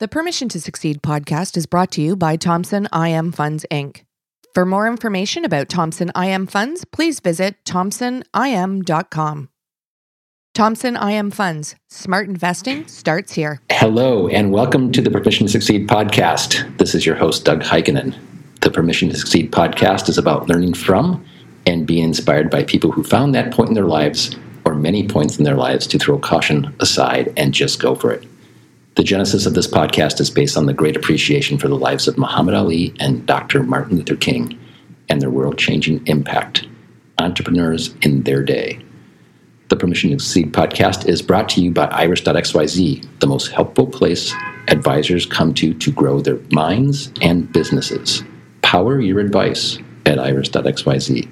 The Permission to Succeed podcast is brought to you by Thompson IM Funds, Inc. For more information about Thompson IM Funds, please visit thompsonim.com. Thompson IM Funds, smart investing starts here. Hello, and welcome to the Permission to Succeed podcast. This is your host, Doug Heikkinen. The Permission to Succeed podcast is about learning from and being inspired by people who found that point in their lives or many points in their lives to throw caution aside and just go for it. The genesis of this podcast is based on the great appreciation for the lives of Muhammad Ali and Dr. Martin Luther King and their world changing impact, entrepreneurs in their day. The Permission to Succeed podcast is brought to you by Iris.xyz, the most helpful place advisors come to to grow their minds and businesses. Power your advice at Iris.xyz.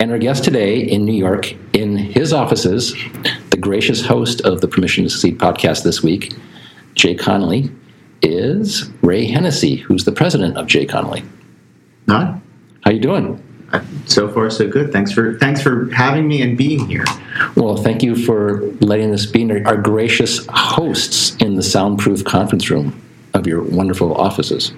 And our guest today in New York, in his offices, gracious host of the Permission to Succeed podcast this week, JConnelly, is Ray Hennessey, who's the president of JConnelly. Hi. How you doing? Uh, so far, so good. Thanks for thanks for having me and being here. Well, thank you for letting us be our gracious hosts in the soundproof conference room of your wonderful offices.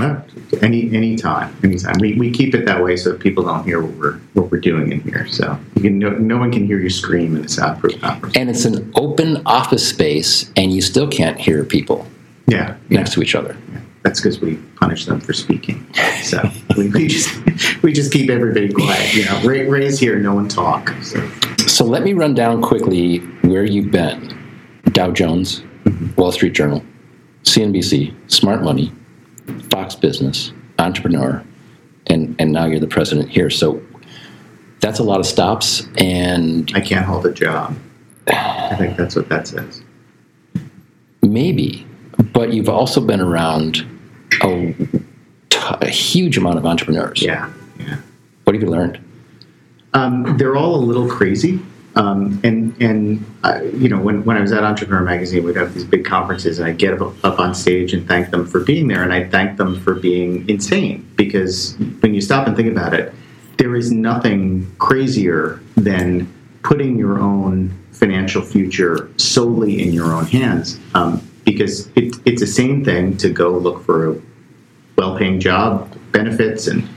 Any any time, anytime. We, we keep it that way so people don't hear what we're what we're doing in here. So you can no, no one can hear you scream in a soundproof conference. And it's an open office space, and you still can't hear people. Yeah, next yeah. to each other. Yeah. That's because we punish them for speaking. So we, we, just we just keep everybody quiet. You know, Ray, Ray's here, no one talk. So. so let me run down quickly where you've been: Dow Jones, mm-hmm. Wall Street Journal, CNBC, Smart Money. Fox Business, entrepreneur, and and now you're the president here. So that's a lot of stops, and I can't hold a job. I think that's what that says. Maybe, but you've also been around a, a huge amount of entrepreneurs. Yeah, yeah. What have you learned? Um, they're all a little crazy. Um, and and uh, you know when, when I was at Entrepreneur Magazine, we'd have these big conferences, and I'd get up, up on stage and thank them for being there, and I'd thank them for being insane because when you stop and think about it, there is nothing crazier than putting your own financial future solely in your own hands. Um, because it, it's the same thing to go look for a well-paying job, benefits, and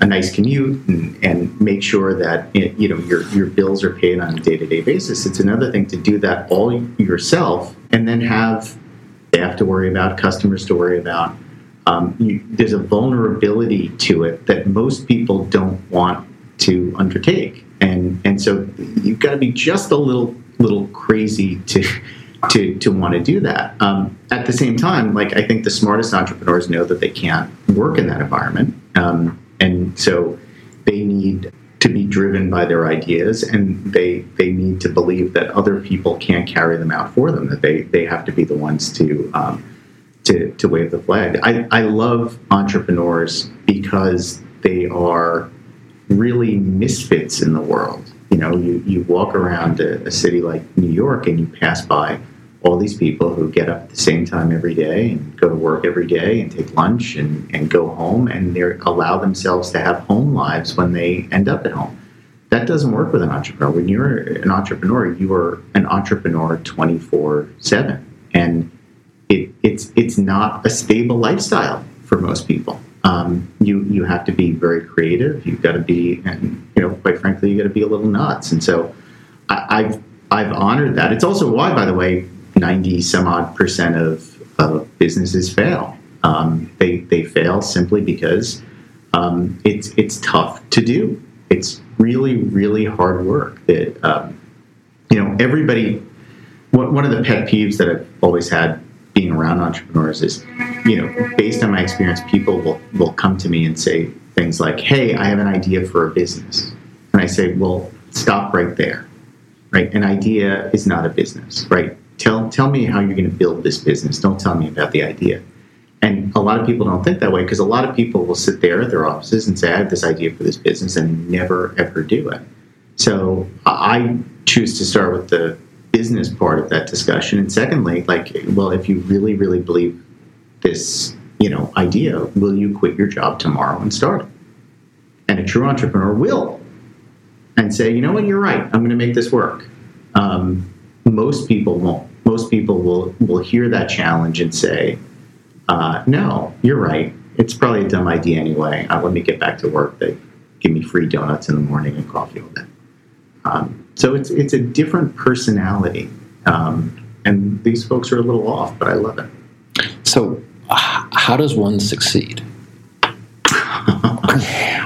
a nice commute and, and make sure that you know your your bills are paid on a day to day basis. It's another thing to do that all yourself and then have staff to worry about, customers to worry about. Um, you, there's a vulnerability to it that most people don't want to undertake, and and so you've got to be just a little little crazy to to to want to do that. Um, at the same time, like I think the smartest entrepreneurs know that they can't work in that environment. Um, and so they need to be driven by their ideas and they they need to believe that other people can't carry them out for them that they they have to be the ones to um, to, to wave the flag. I, I love entrepreneurs because they are really misfits in the world. You know you, you walk around a, a city like New York and you pass by all these people who get up at the same time every day and go to work every day and take lunch and, and go home and they allow themselves to have home lives when they end up at home. That doesn't work with an entrepreneur. When you're an entrepreneur, you are an entrepreneur 24 7. And it, it's, it's not a stable lifestyle for most people. Um, you, you have to be very creative. You've got to be, and you know, quite frankly, you got to be a little nuts. And so I, I've, I've honored that. It's also why, by the way, 90 some odd percent of, of businesses fail. Um, they, they fail simply because um, it's, it's tough to do. It's really, really hard work. That, um, you know, everybody, one of the pet peeves that I've always had being around entrepreneurs is, you know, based on my experience, people will, will come to me and say things like, hey, I have an idea for a business. And I say, well, stop right there, right? An idea is not a business, right? Tell, tell me how you're going to build this business. Don't tell me about the idea. And a lot of people don't think that way because a lot of people will sit there at their offices and say, I have this idea for this business and never ever do it. So I choose to start with the business part of that discussion. And secondly, like, well, if you really, really believe this, you know, idea, will you quit your job tomorrow and start it? And a true entrepreneur will and say, you know what, you're right. I'm going to make this work. Um, most people won't most people will will hear that challenge and say, uh, "No, you're right. It's probably a dumb idea anyway. Uh, let me get back to work. They give me free donuts in the morning and coffee all day." Um, so it's it's a different personality, um, and these folks are a little off, but I love it. So, how does one succeed?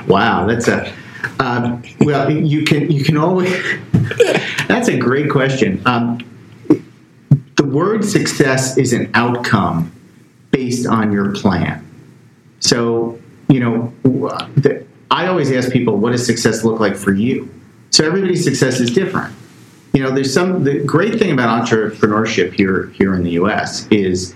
wow, that's a um, well. You can you can always. that's a great question. Um, the word success is an outcome based on your plan. So you know, the, I always ask people, what does success look like for you? So everybody's success is different. You know, there's some the great thing about entrepreneurship here here in the U.S. is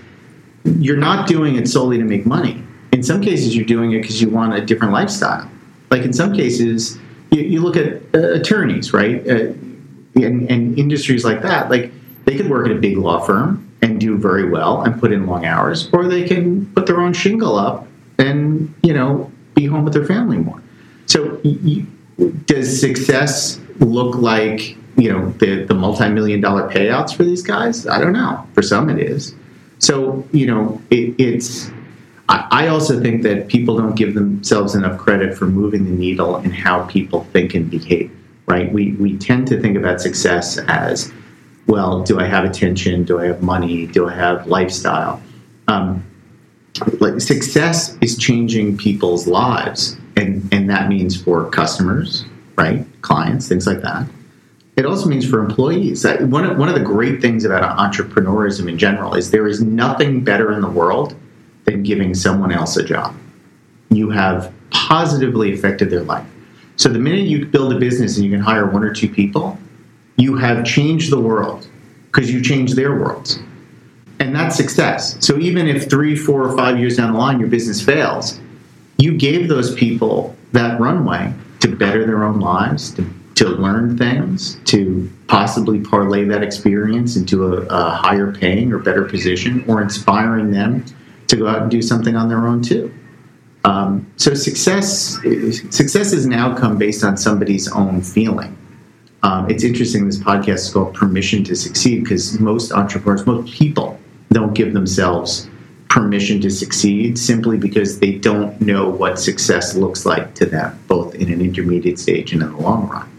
you're not doing it solely to make money. In some cases, you're doing it because you want a different lifestyle. Like in some cases, you, you look at uh, attorneys, right, uh, and, and industries like that. Like they could work at a big law firm and do very well and put in long hours, or they can put their own shingle up and you know be home with their family more. So, does success look like you know the the multi million dollar payouts for these guys? I don't know. For some, it is. So you know, it, it's. I, also think that people don't give themselves enough credit for moving the needle in how people think and behave. Right? We we tend to think about success as, well, do I have attention? Do I have money? Do I have lifestyle? Um, like success is changing people's lives, and and that means for customers, right? Clients, things like that it also means for employees. One of, one of the great things about entrepreneurism in general is there is nothing better in the world than giving someone else a job. You have positively affected their life. So the minute you build a business and you can hire one or two people, you have changed the world because you changed their worlds. And that's success. So even if three, four, or five years down the line your business fails, you gave those people that runway to better their own lives, to to learn things, to possibly parlay that experience into a, a, higher paying or better position, or inspiring them to go out and do something on their own too. Um, so success success is an outcome based on somebody's own feeling. Um, it's interesting. This podcast is called "Permission to Succeed" because most entrepreneurs, most people, don't give themselves permission to succeed simply because they don't know what success looks like to them, both in an intermediate stage and in the long run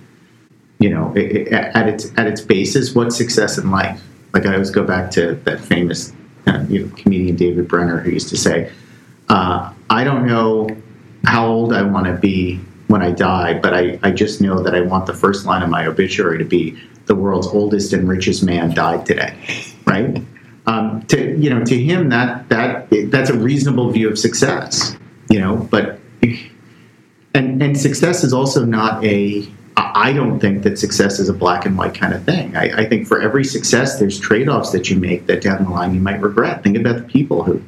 you know, it, it, at its at its basis, what's success in life? Like I always go back to that famous uh, you know, comedian David Brenner who used to say, uh, "I don't know how old I want to be when I die, but I, I just know that I want the first line of my obituary to be the world's oldest and richest man died today." Right? Um, to you know, to him that that that's a reasonable view of success. You know, but and and success is also not a I don't think that success is a black and white kind of thing. I, I think for every success, there's trade offs that you make that down the line you might regret. Think about the people who,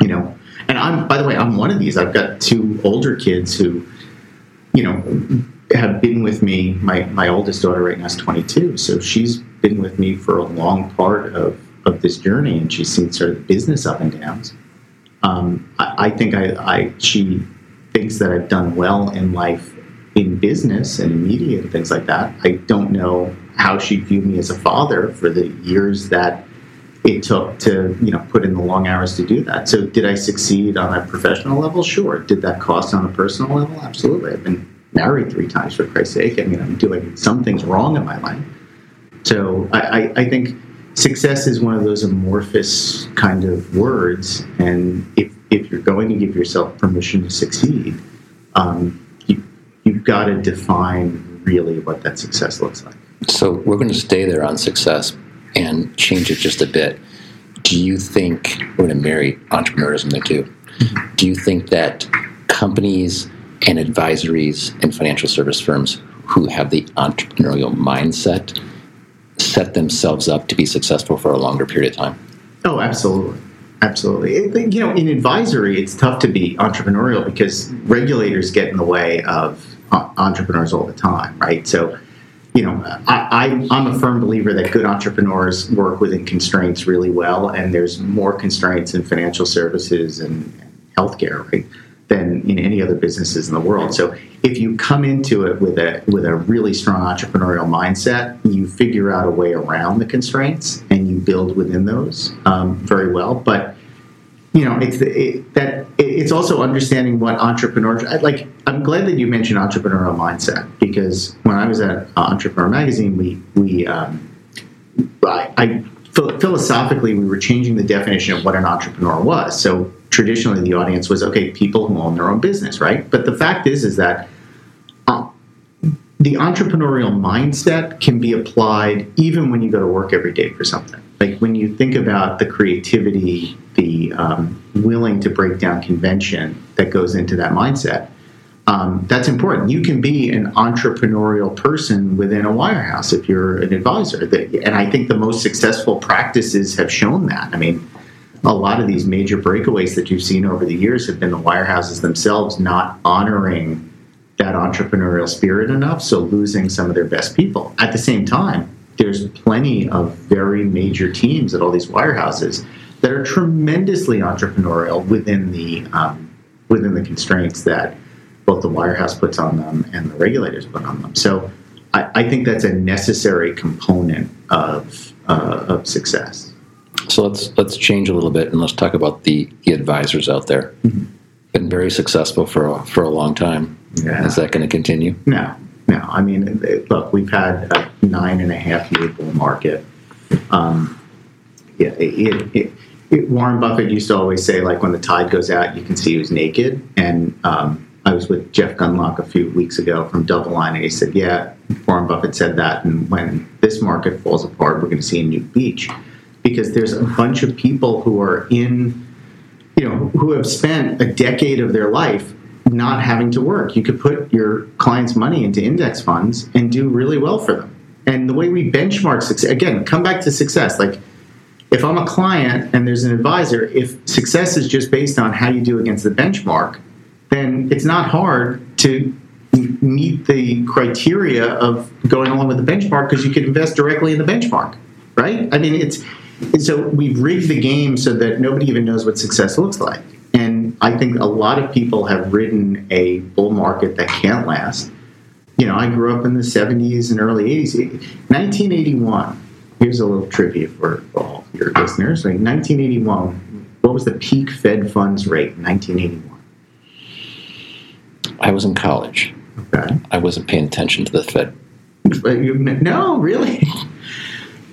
you know, and I'm, by the way, I'm one of these. I've got two older kids who, you know, have been with me. My, my oldest daughter right now is 22. So she's been with me for a long part of, of this journey and she's seen sort of the business up and downs. Um, I, I think I, I, she thinks that I've done well in life in business and in media and things like that. I don't know how she viewed me as a father for the years that it took to you know put in the long hours to do that. So did I succeed on a professional level? Sure. Did that cost on a personal level? Absolutely. I've been married three times for Christ's sake. I mean, I'm doing some things wrong in my life. So I, I, I think success is one of those amorphous kind of words, and if if you're going to give yourself permission to succeed, um, you've got to define really what that success looks like. So we're going to stay there on success and change it just a bit. Do you think we're going to marry entrepreneurism there too? Mm-hmm. Do you think that companies and advisories and financial service firms who have the entrepreneurial mindset set themselves up to be successful for a longer period of time? Oh, absolutely. Absolutely. You know, in advisory, it's tough to be entrepreneurial because regulators get in the way of entrepreneurs all the time, right? So, you know, I, am a firm believer that good entrepreneurs work within constraints really well, and there's more constraints in financial services and healthcare, right? than in any other businesses in the world. So if you come into it with a with a really strong entrepreneurial mindset, you figure out a way around the constraints and you build within those um, very well. But you know, it's it, that it's also understanding what entrepreneurs like. I'm glad that you mentioned entrepreneurial mindset because when I was at Entrepreneur Magazine, we we um, I, I philosophically we were changing the definition of what an entrepreneur was. So traditionally, the audience was okay, people who own their own business, right? But the fact is, is that uh, the entrepreneurial mindset can be applied even when you go to work every day for something. Like when you think about the creativity, the um, willing to break down convention that goes into that mindset. Um, that's important. You can be an entrepreneurial person within a wirehouse if you're an advisor. And I think the most successful practices have shown that. I mean, a lot of these major breakaways that you've seen over the years have been the wirehouses themselves not honoring that entrepreneurial spirit enough, so losing some of their best people. At the same time, there's plenty of very major teams at all these wirehouses that are tremendously entrepreneurial within the um, within the constraints that both the wirehouse puts on them and the regulators put on them. So I, I think that's a necessary component of uh, of success. So let's let's change a little bit and let's talk about the, the advisors out there. Mm-hmm. Been very successful for a, for a long time. Yeah. Is that going to continue? No, no. I mean, look, we've had a nine and a half year bull market. Um, yeah, it, it, it, Warren Buffett used to always say, like, when the tide goes out, you can see who's naked. And um, I was with Jeff Gundlach a few weeks ago from DoubleLine, and he said, "Yeah, Warren Buffett said that, and when this market falls apart, we're going to see a new beach." because there's a bunch of people who are in, you know, who have spent a decade of their life not having to work. You could put your clients' money into index funds and do really well for them. And the way we benchmark success, again, come back to success. Like, if I'm a client and there's an advisor, if success is just based on how you do against the benchmark, then it's not hard to meet the criteria of going along with the benchmark because you could invest directly in the benchmark, right? I mean, it's so we've rigged the game so that nobody even knows what success looks like. And I think a lot of people have ridden a bull market that can't last. You know, I grew up in the 70s and early 80s. 1981, here's a little trivia for all your listeners. Like 1981, what was the peak Fed funds rate in 1981? I was in college. Okay. I wasn't paying attention to the Fed. No, really?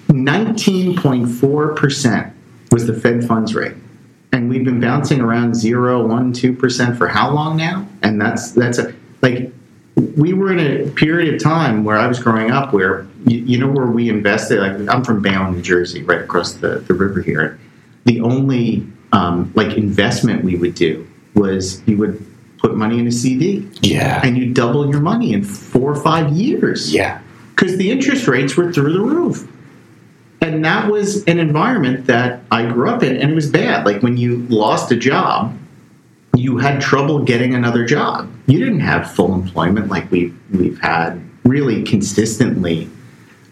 19.4% was the Fed funds rate. And we've been bouncing around 0, 1, 2% for how long now? And that's, that's a, like, we were in a period of time where I was growing up where, you, you know, where we invested, like, I'm from Bayonne, New Jersey, right across the, the river here. The only, um, like, investment we would do was you would put money in a CD. Yeah. And you double your money in four or five years. Yeah. Because the interest rates were through the roof and that was an environment that I grew up in, and it was bad. Like when you lost a job, you had trouble getting another job. You didn't have full employment like we've we've had really consistently.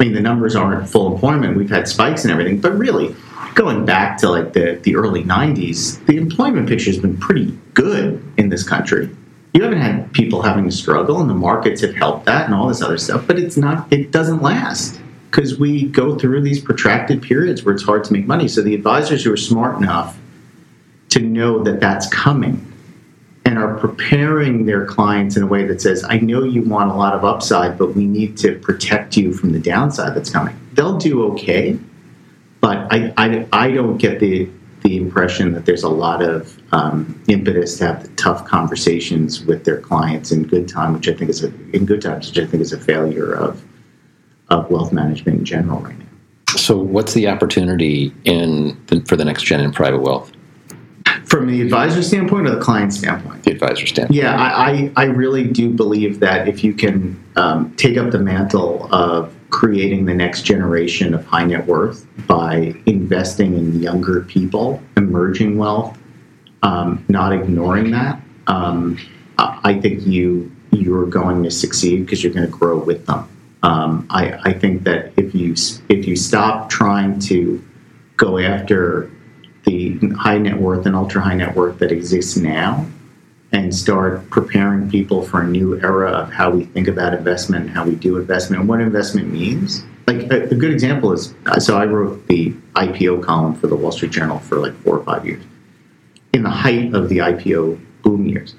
I mean, the numbers aren't full employment. We've had spikes and everything, but really, going back to like the, the early '90s, the employment picture has been pretty good in this country. You haven't had people having to struggle, and the markets have helped that, and all this other stuff. But it's not. It doesn't last because we go through these protracted periods where it's hard to make money. So the advisors who are smart enough to know that that's coming and are preparing their clients in a way that says, I know you want a lot of upside, but we need to protect you from the downside that's coming. They'll do okay, but I, I, I don't get the, the impression that there's a lot of um, impetus to have the tough conversations with their clients in good time, which I think is a, in good times, which I think is a failure of of wealth management in general right now. So, what's the opportunity in for the next gen in private wealth? From the advisor standpoint or the client standpoint? The advisor standpoint. Yeah, I, I, really do believe that if you can um, take up the mantle of creating the next generation of high net worth by investing in younger people, emerging wealth, um, not ignoring that, um, I think you you're going to succeed because you're going to grow with them. Um, I, I, think that if you if you stop trying to go after the high net worth and ultra high net worth that exists now, and start preparing people for a new era of how we think about investment, how we do investment, and what investment means. Like a, a good example is so I wrote the IPO column for the Wall Street Journal for like four or five years. In the height of the IPO boom years,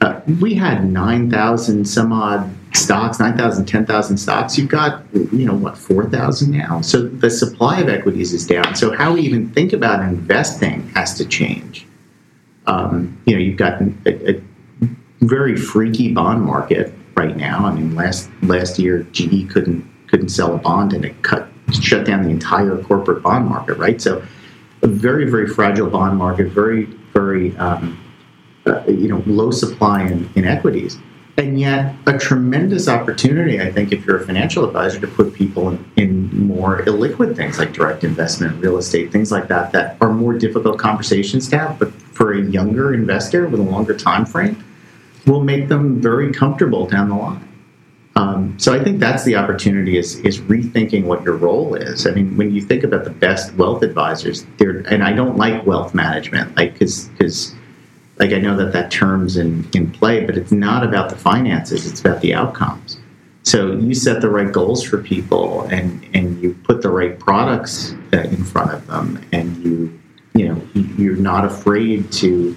uh, we had 9,000 some odd stocks, 9,000, 10,000 stocks. You've got, you know, what, 4,000 now? So the supply of equities is down. So how we even think about investing has to change. Um, you know, you've got a, a, very freaky bond market right now. I mean, last last year GE couldn't couldn't sell a bond and it cut shut down the entire corporate bond market, right? So a very very fragile bond market, very very um, uh, you know low supply in, in equities and yet a tremendous opportunity, I think, if you're a financial advisor, to put people in, in, more illiquid things like direct investment, real estate, things like that, that are more difficult conversations to have. But for a younger investor with a longer time frame, will make them very comfortable down the line. Um, so I think that's the opportunity is is rethinking what your role is. I mean, when you think about the best wealth advisors, there, and I don't like wealth management, like because because like I know that that term's in, in play, but it's not about the finances, it's about the outcomes. So you set the right goals for people and, and you put the right products uh, in front of them and you, you know, you're not afraid to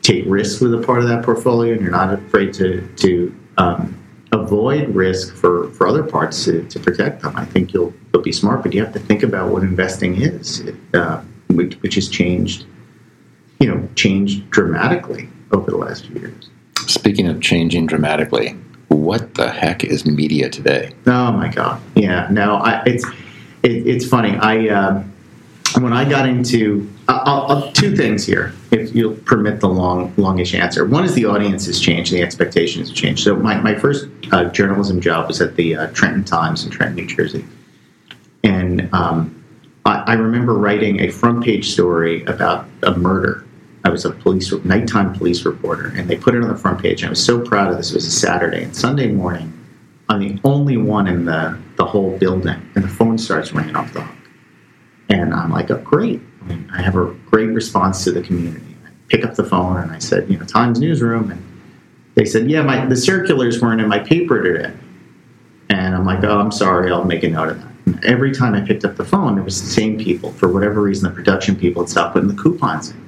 take risks with a part of that portfolio and you're not afraid to, to um, avoid risk for, for other parts to, to protect them. I think you'll, you'll be smart, but you have to think about what investing is, uh, which, which has changed you know, changed dramatically over the last few years. Speaking of changing dramatically, what the heck is media today? Oh my God! Yeah, no, I, it's it, it's funny. I uh, when I got into I'll, I'll, two things here, if you'll permit the long longish answer. One is the audience has changed, the expectations have changed. So my my first uh, journalism job was at the uh, Trenton Times in Trenton, New Jersey, and um, I, I remember writing a front page story about a murder. I was a police nighttime police reporter, and they put it on the front page. And I was so proud of this. It was a Saturday and Sunday morning. I'm the only one in the the whole building, and the phone starts ringing off the hook. And I'm like, oh, great! I, have a great response to the community. I pick up the phone and I said, you know, Times newsroom, and they said, yeah, my the circulars weren't in my paper today. And I'm like, oh, I'm sorry, I'll make a note of that every time I picked up the phone, it was the same people. For whatever reason, the production people had stopped putting the coupons in.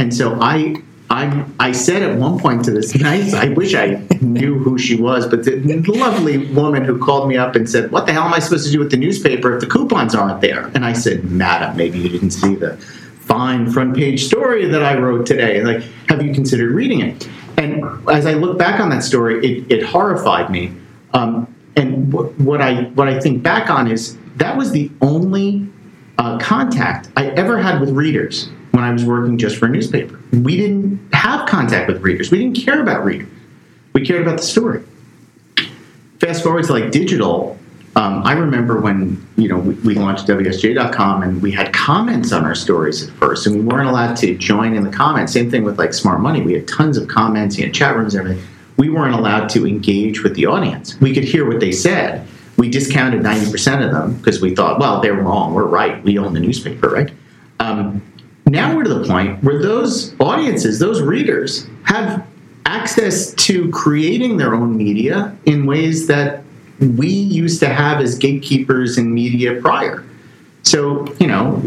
And so I, I, I said at one point to this nice, I wish I knew who she was, but the lovely woman who called me up and said, What the hell am I supposed to do with the newspaper if the coupons aren't there? And I said, Madam, maybe you didn't see the fine front page story that I wrote today. Like, have you considered reading it? And as I look back on that story, it, it horrified me. Um, and what I what I think back on is that was the only uh, contact I ever had with readers when I was working just for a newspaper. We didn't have contact with readers. We didn't care about readers. We cared about the story. Fast forward to like digital. Um, I remember when you know we, we launched WSJ.com and we had comments on our stories at first, and we weren't allowed to join in the comments. Same thing with like Smart Money. We had tons of comments, know, chat rooms, and everything we weren't allowed to engage with the audience. We could hear what they said. We discounted 90% of them because we thought, well, they're wrong. We're right. We own the newspaper, right? Um, now we're to the point where those audiences, those readers, have access to creating their own media in ways that we used to have as gatekeepers in media prior. So, you know,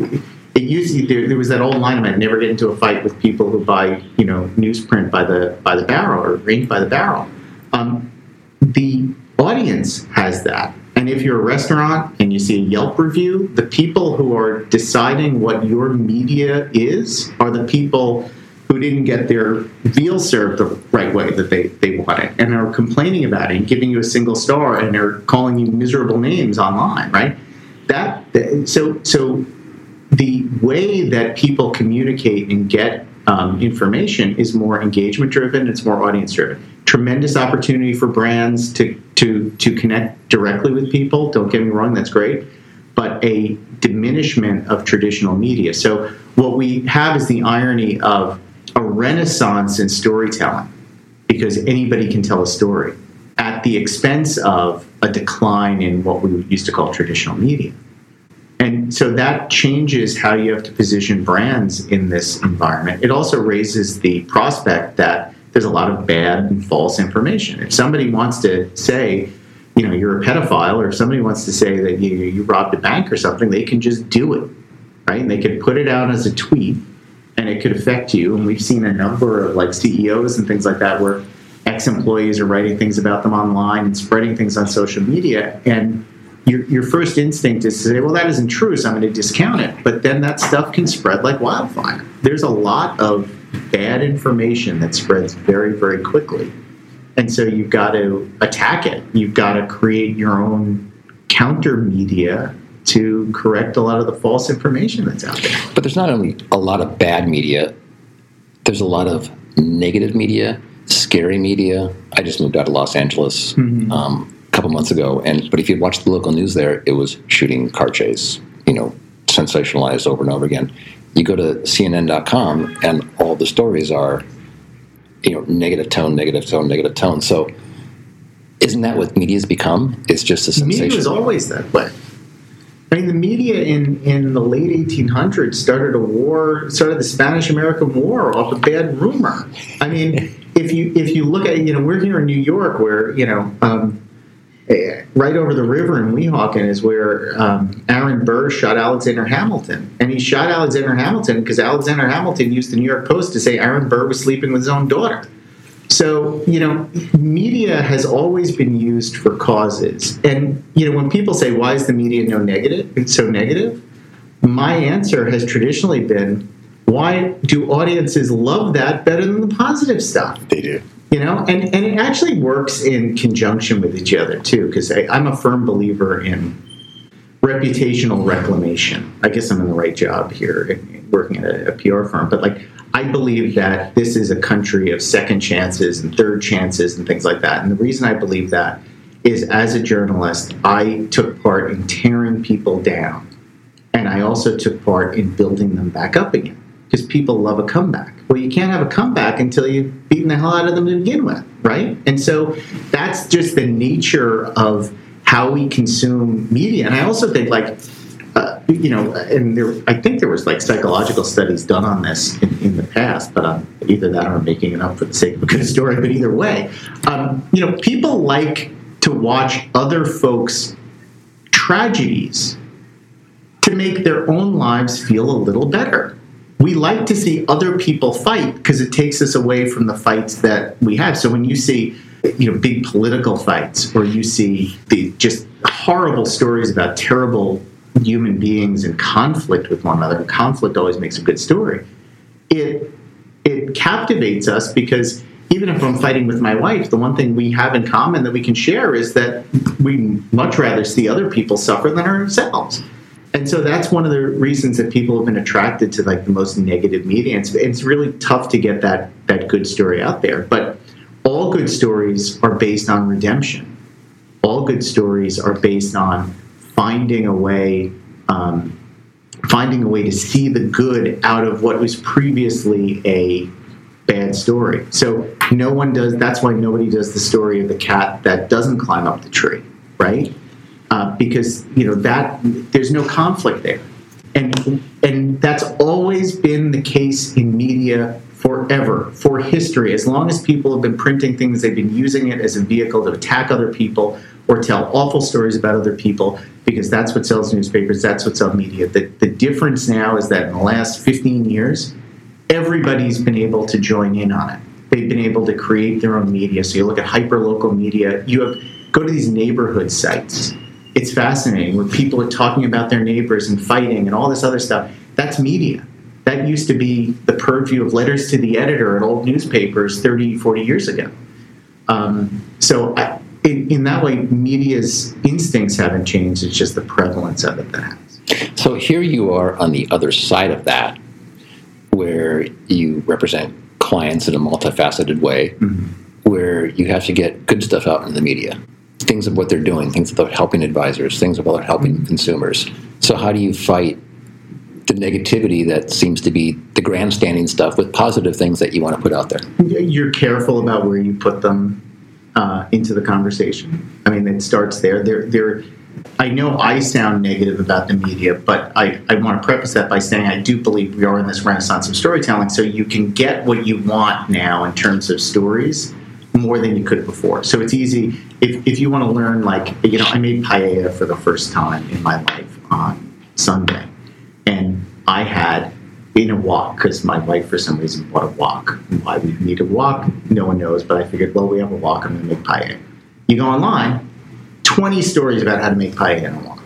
it used there, there was that old line about never get into a fight with people who buy you know newsprint by the by the barrel or ink by the barrel. Um, the audience has that. And if you're a restaurant and you see a Yelp review, the people who are deciding what your media is are the people who didn't get their veal served the right way that they, they wanted and are complaining about it and giving you a single star and are calling you miserable names online, right? That so so the way that people communicate and get um, information is more engagement driven it's more audience driven tremendous opportunity for brands to to to connect directly with people. Don't get me wrong that's great but a diminishment of traditional media. So what we have is the irony of a renaissance in storytelling because anybody can tell a story at the expense of a decline in what we used to call traditional media. And so that changes how you have to position brands in this environment. It also raises the prospect that there's a lot of bad and false information. If somebody wants to say, you know, you're a pedophile, or if somebody wants to say that you, you robbed a bank or something, they can just do it, right? And they can put it out as a tweet, and it could affect you. And we've seen a number of like CEOs and things like that where ex-employees are writing things about them online and spreading things on social media, and your, your first instinct is to say, well, that isn't true, so I'm going to discount it. But then that stuff can spread like wildfire. There's a lot of bad information that spreads very, very quickly. And so you've got to attack it. You've got to create your own counter media to correct a lot of the false information that's out there. But there's not only a lot of bad media, there's a lot of negative media, scary media. I just moved out of Los Angeles um, a couple months ago, and but if you watch the local news there, it was shooting car chase, you know, sensationalized over and over again. You go to CNN.com, and all the stories are, you know, negative tone, negative tone, negative tone. So, isn't that what media's become? It's just a The media was always that way. I mean, the media in, in the late 1800s started a war, started the Spanish American War off a bad rumor. I mean, if you if you look at you know we're here in New York where you know um, right over the river in Weehawken is where um, Aaron Burr shot Alexander Hamilton, and he shot Alexander Hamilton because Alexander Hamilton used the New York Post to say Aaron Burr was sleeping with his own daughter. So, you know, media has always been used for causes. And, you know, when people say, why is the media no negative? It's so negative. My answer has traditionally been, why do audiences love that better than the positive stuff? They do. You know, and, and it actually works in conjunction with each other too, because I'm a firm believer in reputational reclamation. I guess I'm in the right job here, working at a, a PR firm, but like I believe that this is a country of second chances and third chances and things like that. And the reason I believe that is as a journalist, I took part in tearing people down. And I also took part in building them back up again because people love a comeback. Well, you can't have a comeback until you've beaten the hell out of them to begin with, right? And so that's just the nature of how we consume media. And I also think, like, uh, you know, and there, I think there was like psychological studies done on this in, in the past, but um, either that or I'm making it up for the sake of a good story. But either way, um, you know, people like to watch other folks' tragedies to make their own lives feel a little better. We like to see other people fight because it takes us away from the fights that we have. So when you see, you know, big political fights, or you see the just horrible stories about terrible human beings in conflict with one another, conflict always makes a good story. It it captivates us because even if I'm fighting with my wife, the one thing we have in common that we can share is that we much rather see other people suffer than ourselves. And so that's one of the reasons that people have been attracted to like the most negative media. It's, it's really tough to get that that good story out there. But all good stories are based on redemption. All good stories are based on finding a way, um, finding a way to see the good out of what was previously a bad story. So no one does. That's why nobody does the story of the cat that doesn't climb up the tree, right? Uh, because you know that there's no conflict there, and and that's always been the case in media forever, for history. As long as people have been printing things, they've been using it as a vehicle to attack other people or tell awful stories about other people because that's what sells newspapers, that's what sells media. The, the difference now is that in the last 15 years, everybody's been able to join in on it. They've been able to create their own media. So you look at hyperlocal media, you have go to these neighborhood sites. It's fascinating where people are talking about their neighbors and fighting and all this other stuff. That's media. That used to be the purview of letters to the editor in old newspapers 30, 40 years ago. Um, so, I, in, in that way, media's instincts haven't changed. It's just the prevalence of it that has. So here you are on the other side of that, where you represent clients in a multifaceted way, where you have to get good stuff out in the media, things of what they're doing, things about helping advisors, things about helping consumers. So how do you fight the negativity that seems to be the grandstanding stuff with positive things that you want to put out there? You're careful about where you put them uh, into the conversation. I mean, it starts there. There, there. I know I sound negative about the media, but I, I want to preface that by saying I do believe we are in this renaissance of storytelling, so you can get what you want now in terms of stories more than you could before. So it's easy if, if you want to learn, like, you know, I made paella for the first time in my life on Sunday, and I had in a wok because my wife, for some reason, bought a wok. Why we need a wok, no one knows, but I figured, well, we have a wok, I'm going to make paella. You go online, 20 stories about how to make paella in a wok.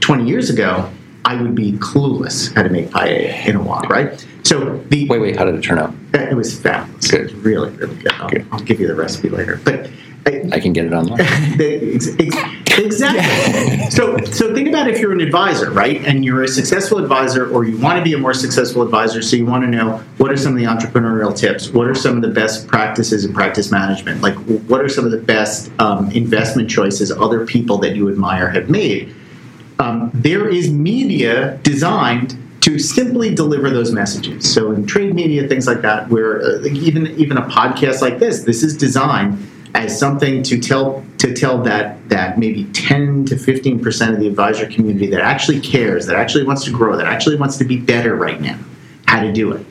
20 years ago, I would be clueless how to make paella in a wok, right? So the Wait, wait, how did it turn out? it was fabulous. Good. It was really, really good. I'll, Good. I'll give you the recipe later. But I, I can get it online. Ex- ex- exactly. So, so think about if you're an advisor, right? And you're a successful advisor, or you want to be a more successful advisor. So you want to know what are some of the entrepreneurial tips? What are some of the best practices in practice management? Like, what are some of the best um, investment choices other people that you admire have made? Um, there is media designed to simply deliver those messages. So in trade media, things like that, where uh, even even a podcast like this, this is designed as something to tell to tell that that maybe 10 to 15 percent of the advisor community that actually cares, that actually wants to grow, that actually wants to be better right now, how to do it.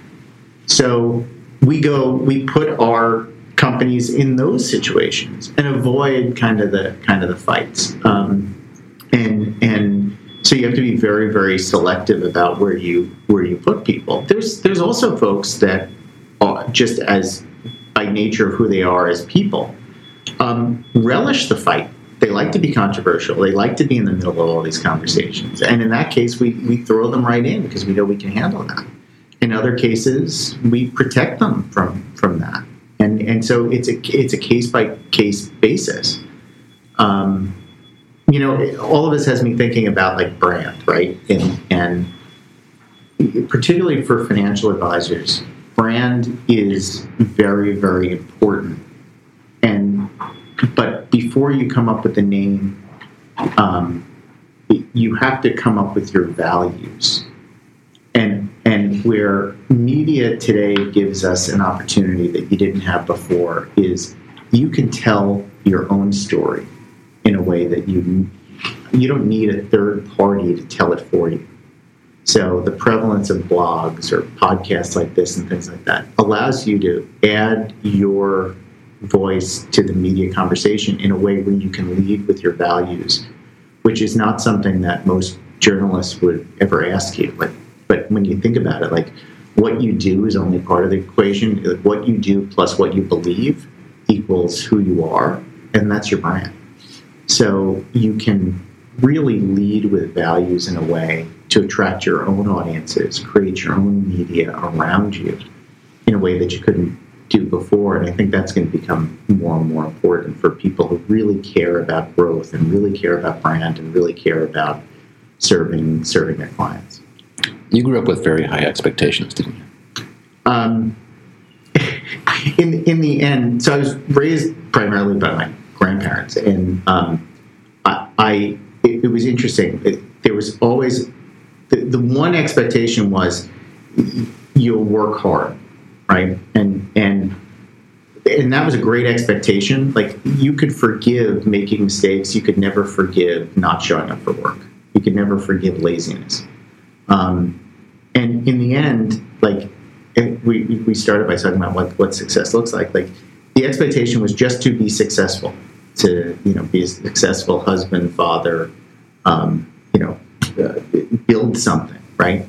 So we go, we put our companies in those situations and avoid kind of the kind of the fights. Um, and and so you have to be very very selective about where you where you put people. There's there's also folks that are just as by nature of who they are as people um, relish the fight. They like to be controversial. They like to be in the middle of all these conversations. And in that case, we, we throw them right in because we know we can handle that. In other cases, we protect them from from that. And and so it's a it's a case by case basis. Um, you know, all of this has me thinking about like brand, right? And and particularly for financial advisors, brand is very very important. And but before you come up with a name, um, you have to come up with your values. And and where media today gives us an opportunity that you didn't have before is you can tell your own story in a way that you you don't need a third party to tell it for you. So the prevalence of blogs or podcasts like this and things like that allows you to add your voice to the media conversation in a way where you can lead with your values, which is not something that most journalists would ever ask you. But but when you think about it, like what you do is only part of the equation. What you do plus what you believe equals who you are, and that's your brand. So you can really lead with values in a way to attract your own audiences, create your own media around you in a way that you couldn't do before. And I think that's going to become more and more important for people who really care about growth and really care about brand and really care about serving serving their clients. You grew up with very high expectations, didn't you? Um, in in the end, so I was raised primarily by my grandparents, and um, I, I it, it was interesting. It, there was always the, the one expectation was you'll work hard, right? And and and that was a great expectation. Like you could forgive making mistakes, you could never forgive not showing up for work. You could never forgive laziness. Um, and in the end, like we we started by talking about what what success looks like. Like the expectation was just to be successful, to you know be a successful husband, father, um, you know, uh, build something, right?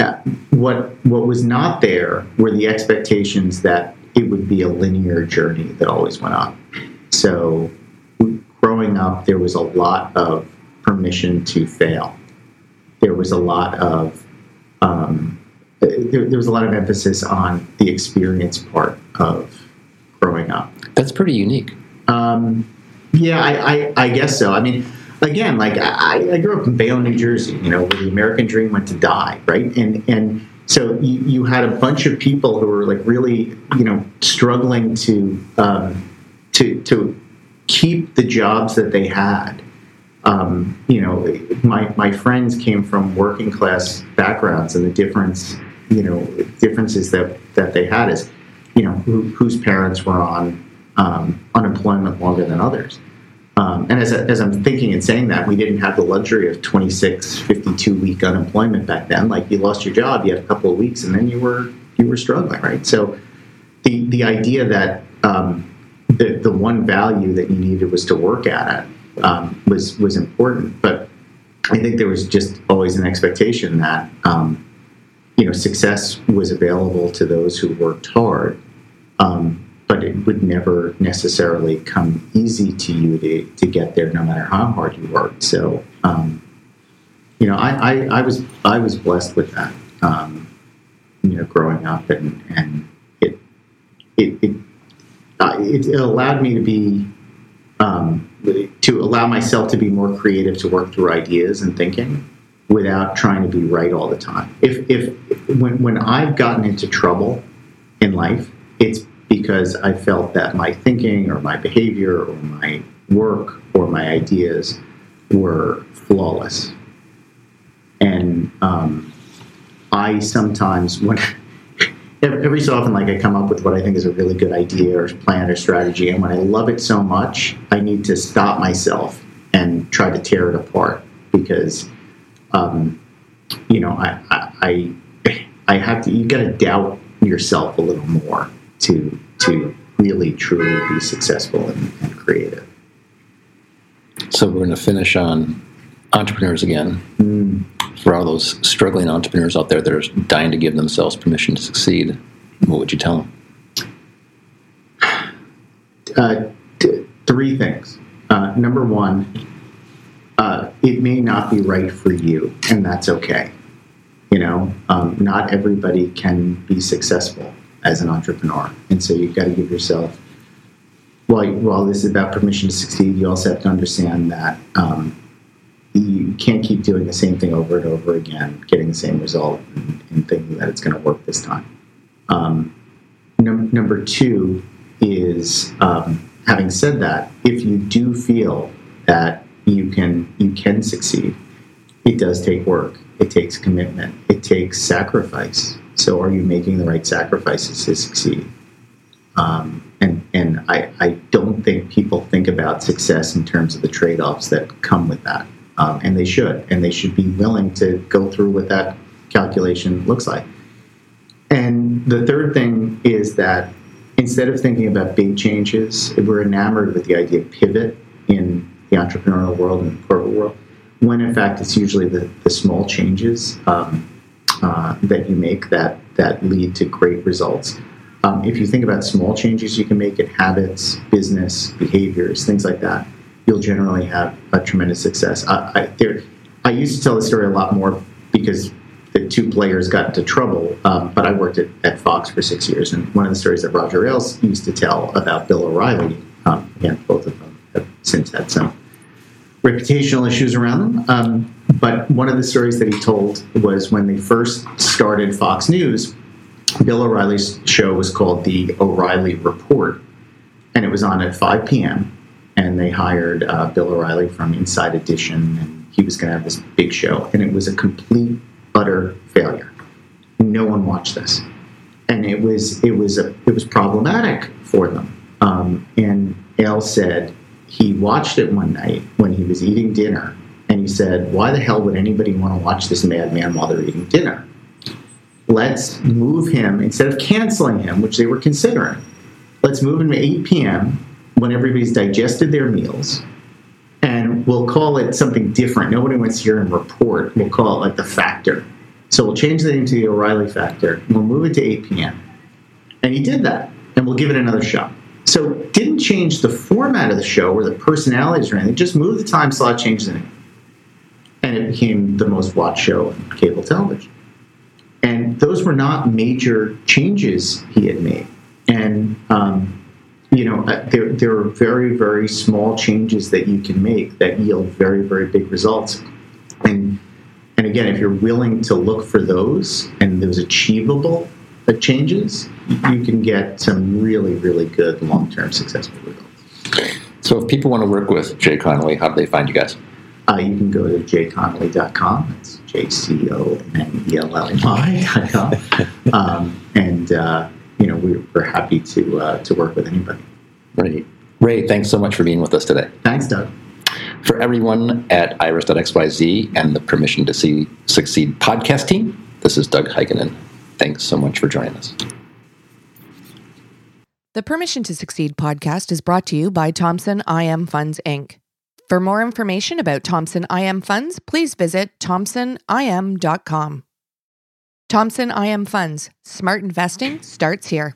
Uh, what what was not there were the expectations that it would be a linear journey that always went up. So growing up, there was a lot of permission to fail. There was a lot of um, there, there was a lot of emphasis on the experience part of growing up. That's pretty unique. Um, yeah, I, I, I guess so. I mean, again, like I, I grew up in Bayonne, New Jersey, you know, where the American dream went to die, right? And and so you, you had a bunch of people who were like really, you know, struggling to um, to to keep the jobs that they had. Um, you know, my my friends came from working class backgrounds, and the difference, you know, differences that that they had is, you know, who, whose parents were on um, unemployment longer than others. Um, and as, as I'm thinking and saying that, we didn't have the luxury of 26, 52 week unemployment back then. Like you lost your job, you had a couple of weeks, and then you were you were struggling, right? So the the idea that um, the the one value that you needed was to work at it um, was was important, but I think there was just always an expectation that um, you know success was available to those who worked hard. Um, but it would never necessarily come easy to you to, to get there, no matter how hard you worked. So, um, you know, I, I, I, was I was blessed with that. Um, you know, growing up, and and it it it, uh, it, allowed me to be um, to allow myself to be more creative, to work through ideas and thinking without trying to be right all the time. If if when when I've gotten into trouble in life, it's because I felt that my thinking or my behavior or my work or my ideas were flawless. And um, I sometimes, when every so often, like I come up with what I think is a really good idea or plan or strategy, and when I love it so much, I need to stop myself and try to tear it apart because, um, you know, I, I, I have to. You got to doubt yourself a little more to to really truly be successful and, and creative. So we're going to finish on entrepreneurs again. Mm. For all those struggling entrepreneurs out there that are dying to give themselves permission to succeed, what would you tell them? Uh, t- three things. Uh, number one, uh, it may not be right for you, and that's okay. You know, um, not everybody can be successful as an entrepreneur. And so you've got to give yourself, while, while this is about permission to succeed, you also have to understand that um, you can't keep doing the same thing over and over again, getting the same result, and, and thinking that it's going to work this time. Um, num- number two is um, having said that, if you do feel that you can you can succeed, it does take work. It takes commitment. It takes sacrifice. So are you making the right sacrifices to succeed? Um, and and I, I don't think people think about success in terms of the trade offs that come with that. Um, and they should. And they should be willing to go through what that calculation looks like. And the third thing is that instead of thinking about big changes, we're enamored with the idea of pivot in the entrepreneurial world and the corporate world, when in fact it's usually the, the small changes. Um, uh, that you make that that lead to great results. Um, if you think about small changes you can make in habits, business behaviors, things like that, you'll generally have a tremendous success. I, I, there, I used to tell the story a lot more because the two players got into trouble, um, but I worked at, at, Fox for six years, and one of the stories that Roger Ailes used to tell about Bill O'Reilly, um, again, both of them have since had some reputational issues around them. Um, but one of the stories that he told was when they first started Fox News, Bill O'Reilly's show was called The O'Reilly Report, and it was on at 5 p.m. And they hired uh, Bill O'Reilly from Inside Edition, and he was going to have this big show. And it was a complete, utter failure. No one watched this, and it was it was a, it was problematic for them. Um, and Ailes said he watched it one night when he was eating dinner and he said, Why the hell would anybody want to watch this madman while they're eating dinner? Let's move him, instead of canceling him, which they were considering, let's move him to 8 p.m. when everybody's digested their meals. And we'll call it something different. Nobody wants to hear him report. We'll call it like the factor. So we'll change the name to the O'Reilly factor. We'll move it to 8 p.m. And he did that. And we'll give it another shot. So didn't change the format of the show or the personalities or anything. Just moved the time slot, changed the name and it became the most watched show on cable television. And those were not major changes he had made. And, um, you know, uh, there, there are very, very small changes that you can make that yield very, very big results. And, and again, if you're willing to look for those and those achievable uh, changes, you can get some really, really good long term successful results. So, if people want to work with JConnelly, how do they find you guys? Uh, you can go to jconnelly.com. It's J C O N E L L Y.com. Um, and, uh, you know, we, are happy to, uh, to work with anybody. Right. Ray, thanks so much for being with us today. Thanks, Doug. For everyone at iris.xyz and the Permission to See, Succeed podcast team, this is Doug Heikkinen. Thanks so much for joining us. The Permission to Succeed podcast is brought to you by Thompson IM Funds Inc. For more information about Thompson IM Funds, please visit thompsonim.com. Thompson IM Funds, smart investing starts here.